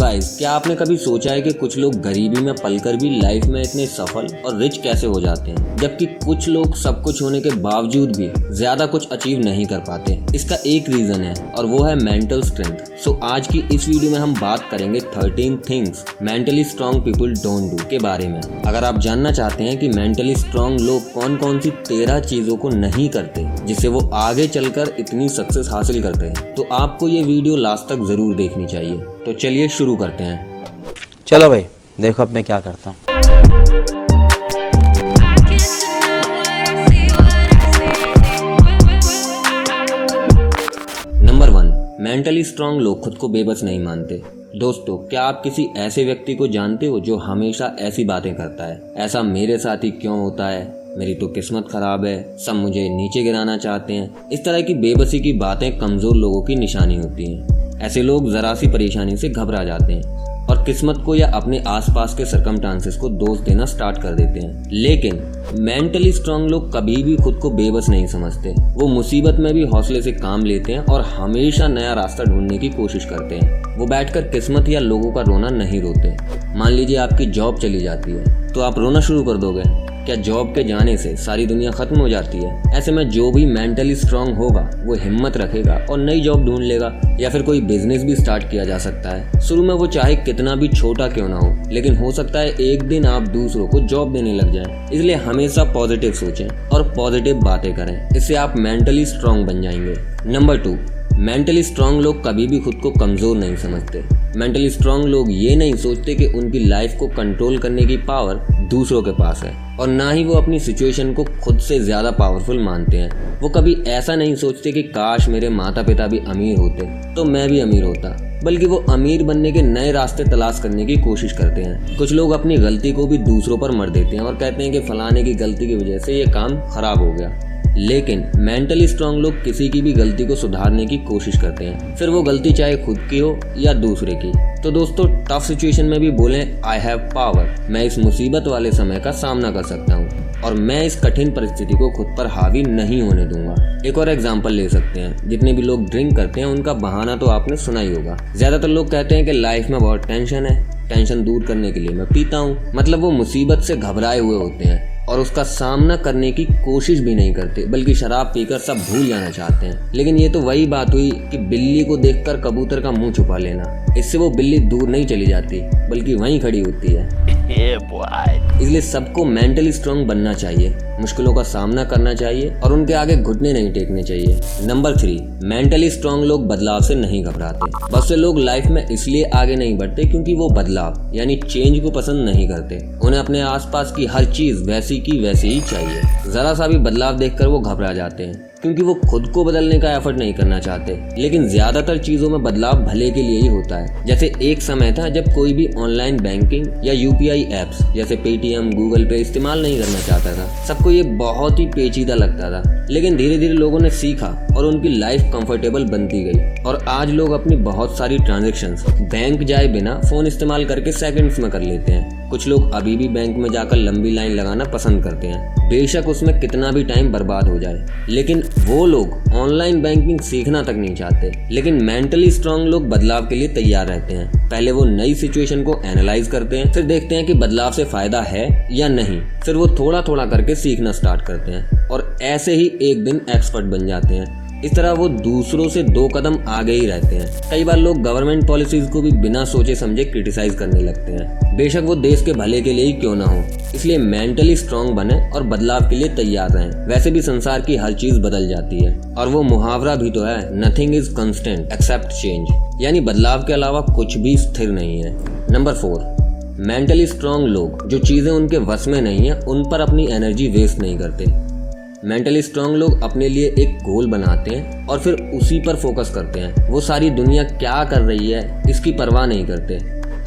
Guys क्या आपने कभी सोचा है कि कुछ लोग गरीबी में पलकर भी लाइफ में इतने सफल और रिच कैसे हो जाते हैं? जबकि कुछ लोग सब कुछ होने के बावजूद भी ज़्यादा कुछ अचीव नहीं कर पाते। इसका एक रीजन है, और वो है मेंटल स्ट्रेंथ सो आज की इस वीडियो में हम बात करेंगे thirteen things mentally strong people don't do के बारे में। अगर आप जानना चाहते हैं कि मेंटली स्ट्रॉन्ग लोग कौन कौन सी तेरह चीज़ों को नहीं करते, जिससे वो आगे चलकर इतनी सक्सेस हासिल करते हैं तो आपको ये वीडियो लास्ट तक ज़रूर देखनी चाहिए। तो चलिए शुरू करते हैं। चलो भाई देखो अब मैं क्या करता हूँ। नंबर वन मेंटली स्ट्रांग लोग खुद को बेबस नहीं मानते। दोस्तों क्या आप किसी ऐसे व्यक्ति को जानते हो जो हमेशा ऐसी बातें करता है? ऐसा मेरे साथ ही क्यों होता है? मेरी तो किस्मत खराब है सब मुझे नीचे गिराना चाहते हैं। इस तरह की बेबसी की बातें कमज़ोर लोगों की निशानी होती हैं। ऐसे लोग जरा सी परेशानी से घबरा जाते हैं और किस्मत को या अपने आसपास के सरकमटांसेस को दोष देना स्टार्ट कर देते हैं। लेकिन मेंटली स्ट्रांग लोग कभी भी खुद को बेबस नहीं समझते। वो मुसीबत में भी हौसले से काम लेते हैं और हमेशा नया रास्ता ढूँढने की कोशिश करते हैं। वो बैठकर किस्मत या लोगों का रोना नहीं रोते। मान लीजिए आपकी जॉब चली जाती है तो आप रोना शुरू कर दोगे। क्या जॉब के जाने से सारी दुनिया खत्म हो जाती है? ऐसे में जो भी मेंटली स्ट्रांग होगा, वो हिम्मत रखेगा और नई जॉब ढूंढ लेगा या फिर कोई बिज़नेस भी स्टार्ट किया जा सकता है। शुरू में वो चाहे कितना भी छोटा क्यों ना हो, लेकिन हो सकता है एक दिन आप दूसरों को जॉब देने लग जाए। इसलिए हमेशा पॉजिटिव सोचें और पॉजिटिव बातें करें। इससे आप मेंटली स्ट्रांग बन जाएँगे। नंबर टू मेंटली स्ट्रांग लोग कभी भी खुद को कमज़ोर नहीं समझते। मेंटली स्ट्रांग लोग ये नहीं सोचते कि उनकी लाइफ को कंट्रोल करने की पावर दूसरों के पास है और ना ही वो अपनी सिचुएशन को खुद से ज़्यादा पावरफुल मानते हैं। वो कभी ऐसा नहीं सोचते कि काश मेरे माता पिता भी अमीर होते तो मैं भी अमीर होता, बल्कि वो अमीर बनने के नए रास्ते तलाश करने की कोशिश करते हैं। कुछ लोग अपनी गलती को भी दूसरों पर मर देते हैं और कहते हैं कि फलाने की गलती की वजह से ये काम खराब हो गया। लेकिन मेंटली स्ट्रांग लोग किसी की भी गलती को सुधारने की कोशिश करते हैं। फिर वो गलती चाहे खुद की हो या दूसरे की। तो दोस्तों टफ सिचुएशन में भी बोले आई हैव पावर मैं इस मुसीबत वाले समय का सामना कर सकता हूँ और मैं इस कठिन परिस्थिति को खुद पर हावी नहीं होने दूँगा। एक और एग्ज़ाम्पल ले सकते हैं। जितने भी लोग ड्रिंक करते हैं, उनका बहाना तो आपने सुना ही होगा। ज़्यादातर लोग कहते हैं कि लाइफ में बहुत टेंशन है। टेंशन दूर करने के लिए मैं पीता हूँ। मतलब वो मुसीबत से घबराए हुए होते हैं। और उसका सामना करने की कोशिश भी नहीं करते, बल्कि शराब पीकर सब भूल जाना चाहते हैं। लेकिन ये तो वही बात हुई कि बिल्ली को देखकर कबूतर का मुँह छुपा लेना। इससे वो बिल्ली दूर नहीं चली जाती, बल्कि वहीं खड़ी होती है। इसलिए सबको मेंटली स्ट्रांग बनना चाहिए, मुश्किलों का सामना करना चाहिए और उनके आगे घुटने नहीं टेकने चाहिए। नंबर थ्री मेंटली स्ट्रांग लोग बदलाव से नहीं घबराते। बस से लोग लाइफ में इसलिए आगे नहीं बढ़ते क्योंकि वो बदलाव, यानी चेंज को पसंद नहीं करते। उन्हें अपने आसपास की हर चीज़ वैसी की वैसी ही चाहिए। जरा सा भी बदलाव देखकर वो घबरा जाते हैं। क्योंकि वो खुद को बदलने का एफर्ट नहीं करना चाहते। लेकिन ज़्यादातर चीज़ों में बदलाव भले के लिए ही होता है। जैसे एक समय था जब कोई भी ऑनलाइन बैंकिंग या यूपीआई एप्स जैसे पेटीएम गूगल पे इस्तेमाल नहीं करना चाहता था। सबको ये बहुत ही पेचीदा लगता था। लेकिन धीरे धीरे लोगों ने सीखा और उनकी लाइफ कंफर्टेबल बनती गई। और आज लोग अपनी बहुत सारी ट्रांजेक्शन बैंक जाए बिना फ़ोन इस्तेमाल करके सेकंड्स में कर लेते हैं। कुछ लोग अभी भी बैंक में जाकर लंबी लाइन लगाना पसंद करते हैं। बेशक उसमें कितना भी टाइम बर्बाद हो जाए। लेकिन वो लोग ऑनलाइन बैंकिंग सीखना तक नहीं चाहते। लेकिन मेंटली स्ट्रांग लोग बदलाव के लिए तैयार रहते हैं। पहले वो नई सिचुएशन को एनालाइज करते हैं, फिर देखते हैं कि बदलाव से फ़ायदा है या नहीं। फिर वो थोड़ा थोड़ा करके सीखना स्टार्ट करते हैं और ऐसे ही एक दिन एक्सपर्ट बन जाते हैं। इस तरह वो दूसरों से दो कदम आगे ही रहते हैं। कई बार लोग गवर्नमेंट पॉलिसीज़ को भी बिना सोचे समझे क्रिटिसाइज करने लगते हैं। बेशक वो देश के भले के लिए ही क्यों ना हो। इसलिए मेंटली स्ट्रांग बने और बदलाव के लिए तैयार रहें। वैसे भी संसार की हर चीज़ बदल जाती है। और वो मुहावरा भी तो है nothing is constant except change यानी बदलाव के अलावा कुछ भी स्थिर नहीं है। नंबर फोर मेंटली स्ट्रांग लोग, जो चीज़ें उनके वश में नहीं है, उन पर अपनी एनर्जी वेस्ट नहीं करते। मेंटली स्ट्रांग लोग अपने लिए एक गोल बनाते हैं और फिर उसी पर फोकस करते हैं। वो सारी दुनिया क्या कर रही है, इसकी परवाह नहीं करते।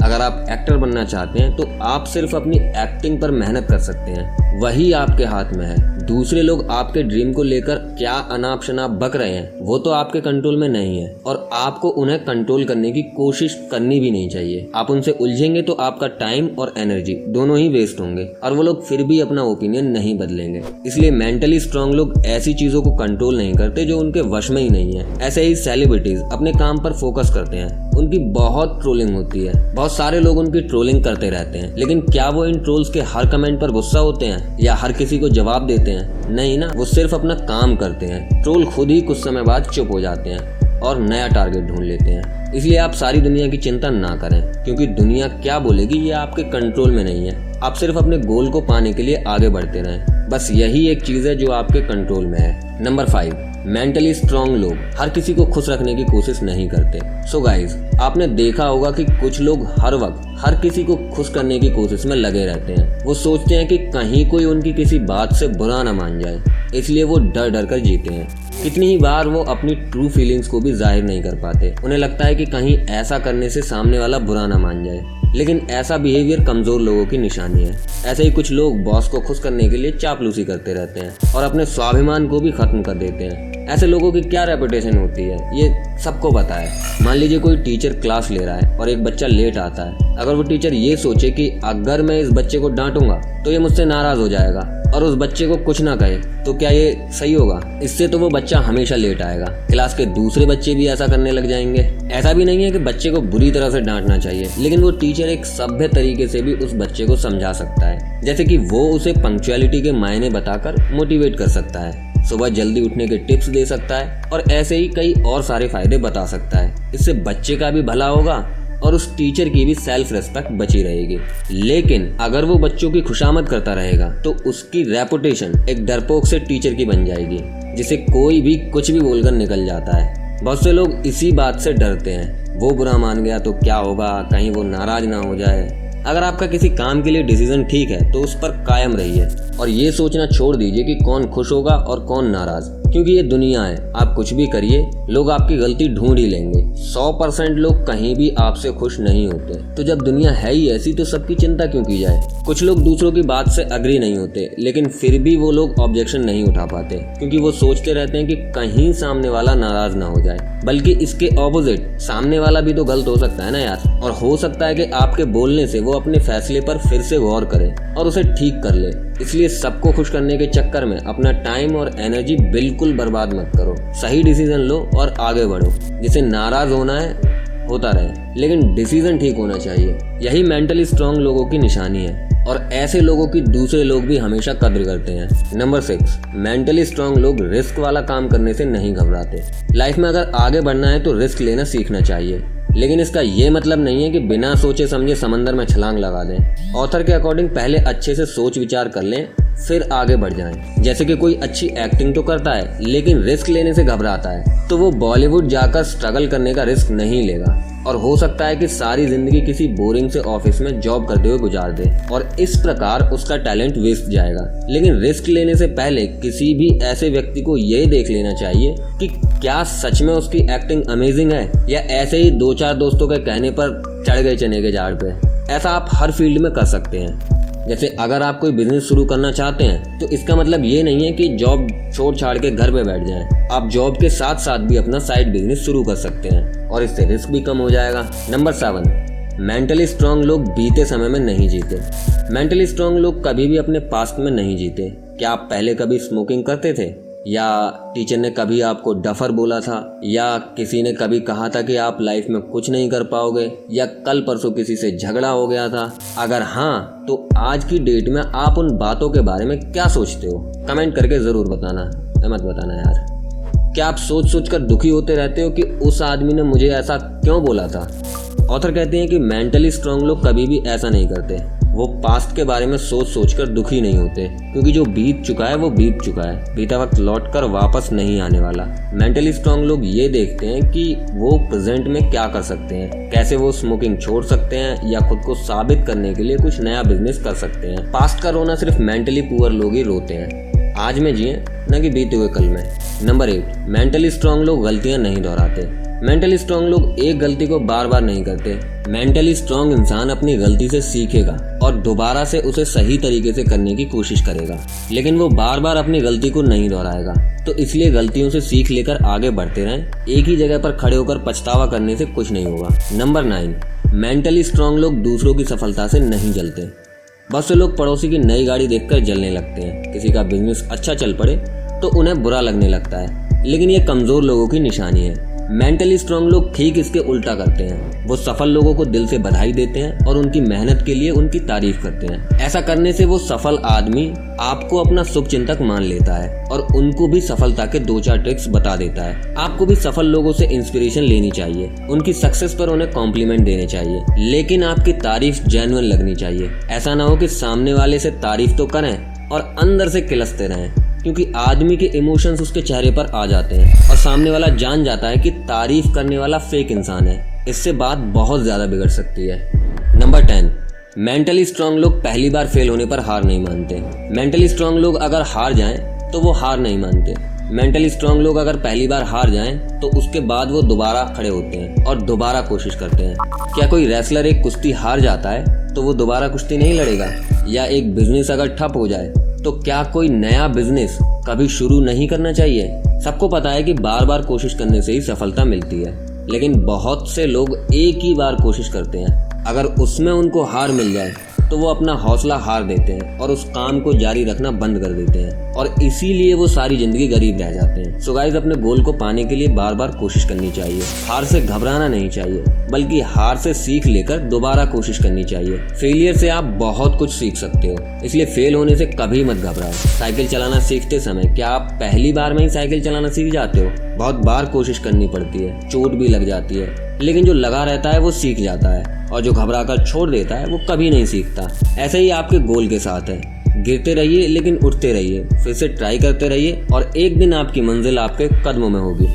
अगर आप एक्टर बनना चाहते हैं तो आप सिर्फ़ अपनी एक्टिंग पर मेहनत कर सकते हैं। वही आपके हाथ में है। दूसरे लोग आपके ड्रीम को लेकर क्या अनाप शनाप बक रहे हैं, वो तो आपके कंट्रोल में नहीं है। और आपको उन्हें कंट्रोल करने की कोशिश करनी भी नहीं चाहिए। आप उनसे उलझेंगे तो आपका टाइम और एनर्जी दोनों ही वेस्ट होंगे और वो लोग फिर भी अपना ओपिनियन नहीं बदलेंगे। इसलिए मेंटली स्ट्रांग लोग ऐसी चीज़ों को कंट्रोल नहीं करते जो उनके वश में ही नहीं है। ऐसे ही सेलिब्रिटीज अपने काम पर फोकस करते हैं। उनकी बहुत ट्रोलिंग होती है। बहुत सारे लोग उनकी ट्रोलिंग करते रहते हैं। लेकिन क्या वो इन ट्रोल्स के हर कमेंट पर गुस्सा होते या हर किसी को जवाब देते हैं। नहीं ना, वो सिर्फ़ अपना काम करते हैं। ट्रोल खुद ही कुछ समय बाद चुप हो जाते हैं और नया टारगेट ढूंढ लेते हैं। इसलिए आप सारी दुनिया की चिंता ना करें, क्योंकि दुनिया क्या बोलेगी ये आपके कंट्रोल में नहीं है। आप सिर्फ़ अपने गोल को पाने के लिए आगे बढ़ते रहें। बस यही एक चीज़ है जो आपके कंट्रोल में है। नंबर फाइव मेंटली स्ट्रांग लोग हर किसी को खुश रखने की कोशिश नहीं करते। सो so गाइज़ आपने देखा होगा कि कुछ लोग हर वक्त, हर किसी को खुश करने की कोशिश में लगे रहते हैं। वो सोचते हैं कि कहीं कोई उनकी किसी बात से बुरा ना मान जाए, इसलिए वो डर डर कर जीते हैं। कितनी ही बार वो अपनी ट्रू फीलिंग्स को भी ज़ाहिर नहीं कर पाते, उन्हें लगता है कि कहीं ऐसा करने से सामने वाला बुरा ना मान जाए। लेकिन ऐसा बिहेवियर कमज़ोर लोगों की निशानी है। ऐसे ही कुछ लोग बॉस को खुश करने के लिए चापलूसी करते रहते हैं और अपने स्वाभिमान को भी खत्म कर देते हैं। ऐसे लोगों की क्या रेपुटेशन होती है? ये सबको पता है। मान लीजिए कोई टीचर क्लास ले रहा है और एक बच्चा लेट आता है। अगर वो टीचर ये सोचे कि अगर मैं इस बच्चे को डांटूँगा तो ये मुझसे नाराज़ हो जाएगा और उस बच्चे को कुछ ना कहे तो क्या ये सही होगा? इससे तो वो बच्चा हमेशा लेट आएगा। क्लास के दूसरे बच्चे भी ऐसा करने लग जाएँगे। ऐसा भी नहीं है कि बच्चे को बुरी तरह से डांटना चाहिए, लेकिन वो टीचर एक सभ्य तरीके से भी उस बच्चे को समझा सकता है। जैसे कि वो उसे पंक्चुअलिटी के मायने बताकर मोटिवेट कर सकता है। सुबह जल्दी उठने के टिप्स दे सकता है और ऐसे ही कई और सारे फ़ायदे बता सकता है। इससे बच्चे का भी भला होगा और उस टीचर की भी सेल्फ रेस्पेक्ट बची रहेगी। लेकिन अगर वो बच्चों की खुशामद करता रहेगा तो उसकी रेपुटेशन एक डरपोक से टीचर की बन जाएगी, जिसे कोई भी कुछ भी बोलकर निकल जाता है। बहुत से लोग इसी बात से डरते हैं। वो बुरा मान गया तो क्या होगा? कहीं वो नाराज़ ना हो जाए। अगर आपका किसी काम के लिए डिसीज़न ठीक है तो उस पर कायम रहिए और ये सोचना छोड़ दीजिए कि कौन खुश होगा और कौन नाराज़। क्योंकि ये दुनिया है, आप कुछ भी करिए, लोग आपकी गलती ढूंढ ही लेंगे। सौ परसेंट लोग कहीं भी आपसे खुश नहीं होते। तो जब दुनिया है ही ऐसी तो सबकी चिंता क्यों की जाए? कुछ लोग दूसरों की बात से अग्री नहीं होते, लेकिन फिर भी वो लोग ऑब्जेक्शन नहीं उठा पाते, क्योंकि वो सोचते रहते हैं कि कहीं सामने वाला नाराज़ ना हो जाए। बल्कि इसके ऑपोजिट सामने वाला भी तो गलत हो सकता है ना यार? और हो सकता है कि आपके बोलने से वो अपने फैसले पर फिर से गौर करे और उसे ठीक कर ले। इसलिए सबको खुश करने के चक्कर में अपना टाइम और एनर्जी बिल्कुल बर्बाद मत करो। सही डिसीज़न लो और आगे बढ़ो। जिसे नाराज़ होना है, होता रहे। लेकिन डिसीज़न ठीक होना चाहिए। यही मेंटली स्ट्रांग लोगों की निशानी है। और ऐसे लोगों की दूसरे लोग भी हमेशा कद्र करते हैं। नंबर सिक्स मेंटली स्ट्रांग लोग रिस्क वाला काम करने से नहीं घबराते। लाइफ में अगर आगे बढ़ना है तो रिस्क लेना सीखना चाहिए। लेकिन इसका ये मतलब नहीं है कि बिना सोचे समझे समंदर में छलांग लगा दें। ऑथर के अकॉर्डिंग पहले अच्छे से सोच विचार कर लें। फिर आगे बढ़ जाएँ। जैसे कि कोई अच्छी एक्टिंग तो करता है, लेकिन रिस्क लेने से घबराता है तो वो बॉलीवुड जाकर स्ट्रगल करने का रिस्क नहीं लेगा। और हो सकता है कि सारी ज़िंदगी किसी बोरिंग से ऑफ़िस में जॉब करते हुए गुजार दे, और इस प्रकार उसका टैलेंट वेस्ट जाएगा। लेकिन रिस्क लेने से पहले किसी भी ऐसे व्यक्ति को ये देख लेना चाहिए कि क्या सच में उसकी एक्टिंग अमेजिंग है, या ऐसे ही दो चार दोस्तों के कहने पर चढ़ गए चने के झाड़ पे। ऐसा आप हर फ़ील्ड में कर सकते हैं। जैसे अगर आप कोई बिज़नेस शुरू करना चाहते हैं तो इसका मतलब ये नहीं है कि जॉब छोड़ छाड़ के घर पे बैठ जाएँ। आप जॉब के साथ साथ भी अपना साइड बिज़नेस शुरू कर सकते हैं और इससे रिस्क भी कम हो जाएगा। नंबर सेवन मेंटली स्ट्रांग लोग बीते समय में नहीं जीते। मेंटली स्ट्रांग लोग कभी भी अपने पास्ट में नहीं जीते। क्या आप पहले कभी स्मोकिंग करते थे? या टीचर ने कभी आपको डफर बोला था, या किसी ने कभी कहा था कि आप लाइफ में कुछ नहीं कर पाओगे, या कल परसों किसी से झगड़ा हो गया था? अगर हाँ तो आज की डेट में आप उन बातों के बारे में क्या सोचते हो? कमेंट करके ज़रूर बताना मत बताना यार। क्या आप सोच सोच कर दुखी होते रहते हो कि उस आदमी ने मुझे ऐसा क्यों बोला था? ऑथर कहते हैं कि मेंटली स्ट्रांग लोग कभी भी ऐसा नहीं करते। वो पास्ट के बारे में सोच सोच कर दुखी नहीं होते, क्योंकि जो बीत चुका है, वो बीत चुका है। बीता वक्त लौट कर वापस नहीं आने वाला। मेंटली स्ट्रांग लोग ये देखते हैं कि वो प्रेजेंट में क्या कर सकते हैं, कैसे वो स्मोकिंग छोड़ सकते हैं, या खुद को साबित करने के लिए कुछ नया बिज़नेस कर सकते हैं। पास्ट का रोना सिर्फ़ मेंटली पुअर लोग ही रोते हैं। आज में जिए, न कि बीते हुए कल में। नंबर एट मेंटली स्ट्रांग लोग गलतियाँ नहीं दोहराते। मेंटली स्ट्रांग लोग एक गलती को बार बार नहीं करते। मेंटली स्ट्रांग इंसान अपनी गलती से सीखेगा और दोबारा से उसे सही तरीके से करने की कोशिश करेगा। लेकिन वो बार बार अपनी गलती को नहीं दोहराएगा। तो इसलिए गलतियों से सीख लेकर आगे बढ़ते रहें। एक ही जगह पर खड़े होकर पछतावा करने से कुछ नहीं होगा। नंबर नाइन मेंटली स्ट्रांग लोग दूसरों की सफलता से नहीं जलते। बस से लोग पड़ोसी की नई गाड़ी देखकर जलने लगते हैं। किसी का बिज़नेस अच्छा चल पड़े तो उन्हें बुरा लगने लगता है। लेकिन ये कमज़ोर लोगों की निशानी है। मेंटली स्ट्रांग लोग ठीक इसके उल्टा करते हैं। वो सफल लोगों को दिल से बधाई देते हैं और उनकी मेहनत के लिए उनकी तारीफ़ करते हैं। ऐसा करने से वो सफल आदमी आपको अपना शुभ चिंतक मान लेता है और उनको भी सफलता के दो चार ट्रिक्स बता देता है। आपको भी सफल लोगों से इंस्पिरेशन लेनी चाहिए। उनकी सक्सेस पर उन्हें कॉम्प्लीमेंट देने चाहिए। लेकिन आपकी तारीफ़ जेनुअन लगनी चाहिए। ऐसा ना हो कि सामने वाले से तारीफ़ तो करें और अंदर से किलसते रहें। क्योंकि आदमी के इमोशंस उसके चेहरे पर आ जाते हैं और सामने वाला जान जाता है कि तारीफ़ करने वाला फेक इंसान है। इससे बात बहुत ज़्यादा बिगड़ सकती है। नंबर टेन मेंटली स्ट्रांग लोग पहली बार फेल होने पर हार नहीं मानते। मेंटली स्ट्रांग लोग अगर हार जाएँ तो वो हार नहीं मानते। मेंटली स्ट्रांग लोग अगर पहली बार हार जाएँ तो उसके बाद वो दोबारा खड़े होते हैं और दोबारा कोशिश करते हैं। क्या कोई रेसलर एक कुश्ती हार जाता है तो वो दोबारा कुश्ती नहीं लड़ेगा? या एक बिज़नेस अगर ठप हो जाए तो क्या कोई नया बिज़नेस कभी शुरू नहीं करना चाहिए? सबको पता है कि बार बार कोशिश करने से ही सफलता मिलती है, लेकिन बहुत से लोग एक ही बार कोशिश करते हैं। अगर उसमें उनको हार मिल जाए तो वो अपना हौसला हार देते हैं और उस काम को जारी रखना बंद कर देते हैं। और इसीलिए वो सारी ज़िंदगी गरीब रह जाते हैं। सो गाइज़ अपने गोल को पाने के लिए बार बार कोशिश करनी चाहिए। हार से घबराना नहीं चाहिए, बल्कि हार से सीख लेकर दोबारा कोशिश करनी चाहिए। फेलियर से आप बहुत कुछ सीख सकते हो, इसलिए फेल होने से कभी मत घबराओ। साइकिल चलाना सीखते समय क्या आप पहली बार में ही साइकिल चलाना सीख जाते हो? बहुत बार कोशिश करनी पड़ती है, चोट भी लग जाती है। लेकिन जो लगा रहता है वो सीख जाता है और जो घबरा कर छोड़ देता है वो कभी नहीं सीखता। ऐसा ही आपके गोल के साथ है। गिरते रहिए, लेकिन उठते रहिए। फिर से ट्राई करते रहिए और एक दिन आपकी मंजिल आपके कदमों में होगी।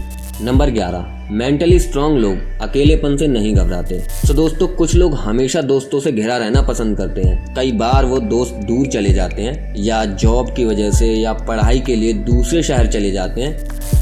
नंबर ग्यारह। मेंटली स्ट्रांग लोग अकेलेपन से नहीं घबराते। तो दोस्तों, कुछ लोग हमेशा दोस्तों से घिरा रहना पसंद करते हैं। कई बार वो दोस्त दूर चले जाते हैं या जॉब की वजह से या पढ़ाई के लिए दूसरे शहर चले जाते हैं।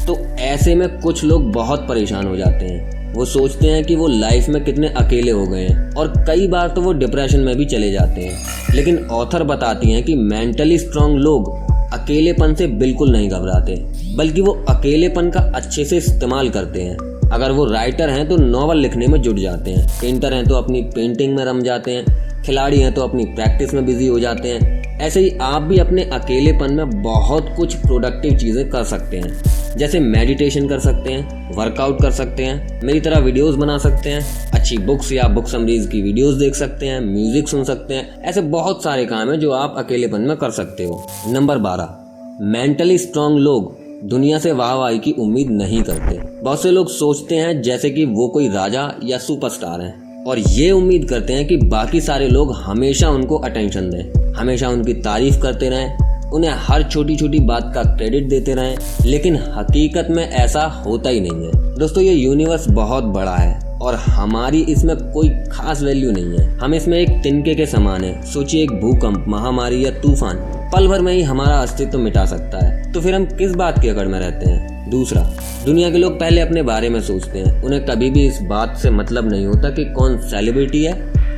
तो ऐसे में कुछ लोग बहुत परेशान हो जाते हैं। वो सोचते हैं कि वो लाइफ में कितने अकेले हो गए हैं और कई बार तो वो डिप्रेशन में भी चले जाते हैं। लेकिन ऑथर बताती हैं कि मेंटली स्ट्रांग लोग अकेलेपन से बिल्कुल नहीं घबराते, बल्कि वो अकेलेपन का अच्छे से इस्तेमाल करते हैं। अगर वो राइटर हैं तो नॉवल लिखने में जुट जाते हैं। पेंटर हैं तो अपनी पेंटिंग में रम जाते हैं। खिलाड़ी हैं तो अपनी प्रैक्टिस में बिज़ी हो जाते हैं। ऐसे ही आप भी अपने अकेलेपन में बहुत कुछ प्रोडक्टिव चीज़ें कर सकते हैं। जैसे मेडिटेशन कर सकते हैं वर्कआउट कर सकते हैं, मेरी तरह वीडियोस बना सकते हैं, अच्छी बुक्स या बुक समरीज की वीडियोस देख सकते हैं म्यूज़िक सुन सकते हैं, ऐसे बहुत सारे काम हैं जो आप अकेलेपन में कर सकते हो। नंबर बारह मेंटली स्ट्रांग लोग दुनिया से वाहवाही की उम्मीद नहीं करते। बहुत से लोग सोचते हैं जैसे कि वो कोई राजा या सुपरस्टार हैं। और ये उम्मीद करते हैं कि बाकी सारे लोग हमेशा उनको अटेंशन दें, हमेशा उनकी तारीफ़ करते रहें, उन्हें हर छोटी छोटी बात का क्रेडिट देते रहें, लेकिन हकीकत में ऐसा होता ही नहीं है। दोस्तों, ये यूनिवर्स बहुत बड़ा है और हमारी इसमें कोई खास वैल्यू नहीं है। हम इसमें एक तिनके के समान है। सोचिए, एक भूकंप, महामारी या तूफ़ान, पल भर में ही हमारा अस्तित्व मिटा सकता है। तो फिर हम किस बात की अकड़ में रहते हैं? दूसरा, दुनिया के लोग पहले अपने बारे में सोचते हैं। उन्हें कभी भी इस बात से मतलब नहीं होता कि कौन सेलिब्रिटी है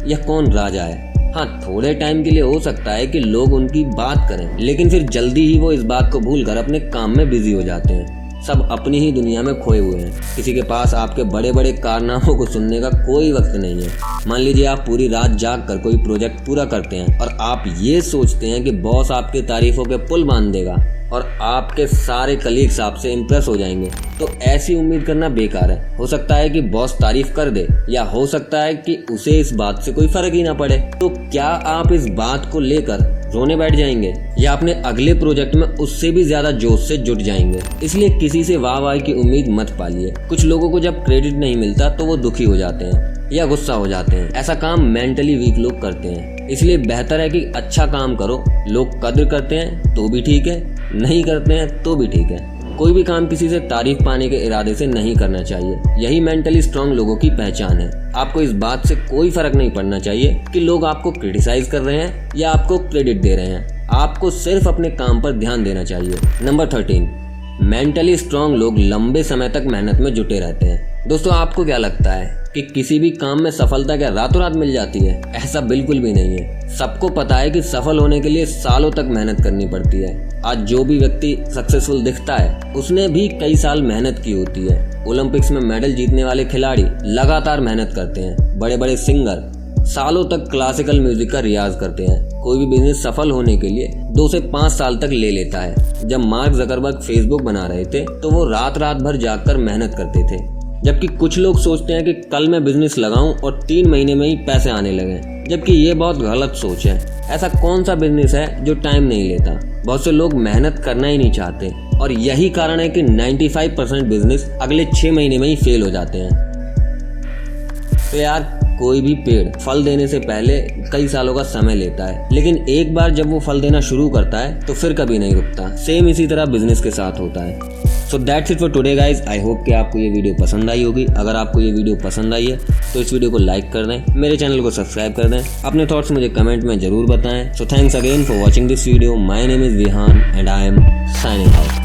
या कौन राजा है। हाँ थोड़े टाइम के लिए हो सकता है कि लोग उनकी बात करें, लेकिन फिर जल्दी ही वो इस बात को भूल कर अपने काम में बिज़ी हो जाते हैं। सब अपनी ही दुनिया में खोए हुए हैं। किसी के पास आपके बड़े बड़े कारनामों को सुनने का कोई वक्त नहीं है। मान लीजिए आप पूरी रात जाग कर कोई प्रोजेक्ट पूरा करते हैं और आप ये सोचते हैं कि बॉस आपकी तारीफों के पुल बाँध देगा। और आपके सारे कलीग्स आपसे इम्प्रेस हो जाएँगे। तो ऐसी उम्मीद करना बेकार है। हो सकता है कि बॉस तारीफ़ कर दे, या हो सकता है कि उसे इस बात से कोई फ़र्क ही ना पड़े। तो क्या आप इस बात को लेकर रोने बैठ जाएँगे, या अपने अगले प्रोजेक्ट में उससे भी ज़्यादा जोश से जुट जाएँगे? इसलिए किसी से वाह वाह की उम्मीद मत पालिए। कुछ लोगों को जब क्रेडिट नहीं मिलता तो वो दुखी हो जाते हैं। या गुस्सा हो जाते हैं। ऐसा काम मेंटली वीक लोग करते हैं। इसलिए बेहतर है कि अच्छा काम करो। लोग कद्र करते हैं तो भी ठीक है। नहीं करते हैं तो भी ठीक है। कोई भी काम किसी से तारीफ़ पाने के इरादे से नहीं करना चाहिए। यही मेंटली स्ट्रांग लोगों की पहचान है। आपको इस बात से कोई फ़र्क नहीं पड़ना चाहिए कि लोग आपको क्रिटिसाइज कर रहे हैं या आपको क्रेडिट दे रहे हैं। आपको सिर्फ़ अपने काम पर ध्यान देना चाहिए। नंबर थर्टीन मेंटली स्ट्रांग लोग लंबे समय तक मेहनत में जुटे रहते हैं। दोस्तों, आपको क्या लगता है कि किसी भी काम में सफलता क्या रातों रात मिल जाती है? ऐसा बिल्कुल भी नहीं है। सबको पता है कि सफल होने के लिए सालों तक मेहनत करनी पड़ती है। आज जो भी व्यक्ति सक्सेसफुल दिखता है, उसने भी कई साल मेहनत की होती है। ओलंपिक्स में मेडल जीतने वाले खिलाड़ी लगातार मेहनत करते हैं। बड़े बड़े सिंगर सालों तक क्लासिकल म्यूज़िक का रियाज करते हैं। कोई भी बिज़नेस सफल होने के लिए दो से पाँच साल तक ले लेता है। जब मार्क जकरबर्ग फेसबुक बना रहे थे तो वो रात रात भर जागकर मेहनत करते थे। जबकि कुछ लोग सोचते हैं कि कल मैं बिज़नेस लगाऊँ और तीन महीने में ही पैसे आने लगे जबकि ये बहुत गलत सोच है। ऐसा कौन सा बिज़नेस है जो टाइम नहीं लेता? बहुत से लोग मेहनत करना ही नहीं चाहते और यही कारण है कि 95 परसेंट बिज़नेस अगले छह महीने में ही फेल हो जाते हैं। तो यार, कोई भी पेड़ फल देने से पहले कई सालों का समय लेता है। लेकिन एक बार जब वो फल देना शुरू करता है तो फिर कभी नहीं रुकता। सेम इसी तरह बिज़नेस के साथ होता है। So that's it for today guys I hope कि आपको ये वीडियो पसंद आई होगी। अगर आपको ये वीडियो पसंद आई है तो इस वीडियो को लाइक कर दें। मेरे चैनल को सब्सक्राइब कर दें। अपने थॉट्स मुझे कमेंट में ज़रूर बताएँ। So thanks again for watching this video my name is Vihan and I am signing out